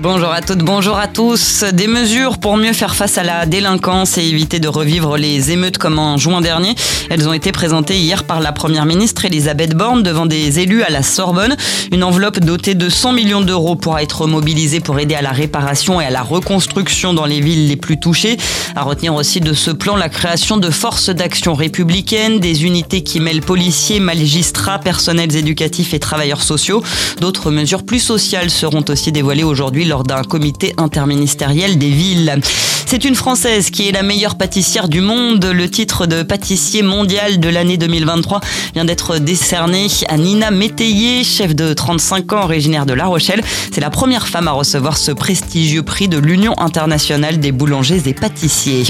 Bonjour à toutes, bonjour à tous. Des mesures pour mieux faire face à la délinquance et éviter de revivre les émeutes comme en juin dernier. Elles ont été présentées hier par la première ministre Elisabeth Borne devant des élus à la Sorbonne. Une enveloppe dotée de 100 millions d'euros pourra être mobilisée pour aider à la réparation et à la reconstruction dans les villes les plus touchées. À retenir aussi de ce plan la création de forces d'action républicaines, des unités qui mêlent policiers, magistrats, personnels éducatifs et travailleurs sociaux. D'autres mesures plus sociales seront aussi dévoilées aujourd'hui d'un comité interministériel des villes. C'est une Française qui est la meilleure pâtissière du monde. Le titre de pâtissier mondial de l'année 2023 vient d'être décerné à Nina Métayer, chef de 35 ans originaire de La Rochelle. C'est la première femme à recevoir ce prestigieux prix de l'Union internationale des boulangers et pâtissiers.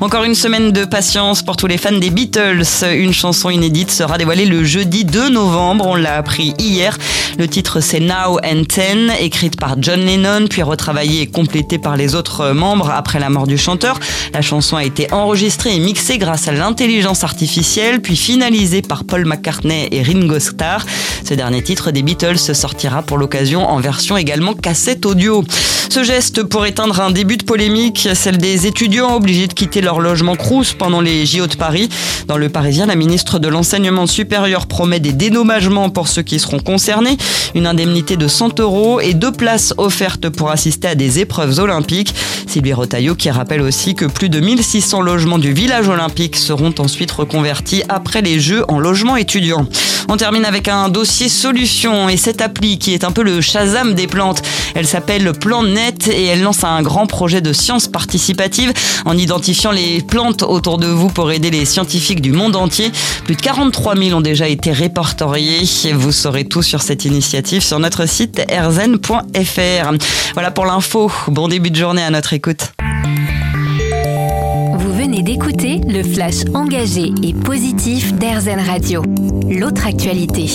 Encore une semaine de patience pour tous les fans des Beatles. Une chanson inédite sera dévoilée le jeudi 2 novembre. On l'a appris hier. Le titre c'est Now and Ten, écrite par John Lennon, puis retravaillée et complétée par les autres membres après la mort du chanteur. La chanson a été enregistrée et mixée grâce à l'intelligence artificielle, puis finalisée par Paul McCartney et Ringo Starr. Ce dernier titre des Beatles sortira pour l'occasion en version également cassette audio. Ce geste pour éteindre un début de polémique, celle des étudiants obligés de quitter leur logement Crous pendant les JO de Paris. Dans le Parisien, la ministre de l'Enseignement supérieur promet des dénommagements pour ceux qui seront concernés, une indemnité de 100 euros et deux places offertes pour assister à des épreuves olympiques. Sylvie Rotaillot qui rappelle aussi que plus de 1600 logements du village olympique seront ensuite reconvertis après les Jeux en logements étudiants. On termine avec un dossier solution et cette appli qui est un peu le Shazam des plantes. Elle s'appelle PlantNet et elle lance un grand projet de science participative en identifiant les plantes autour de vous pour aider les scientifiques du monde entier. Plus de 43 000 ont déjà été répertoriés. Vous saurez tout sur cette initiative sur notre site erzen.fr. Voilà pour l'info. Bon début de journée à notre écoute. Venez d'écouter le flash engagé et positif d'Airzen Radio. L'autre actualité.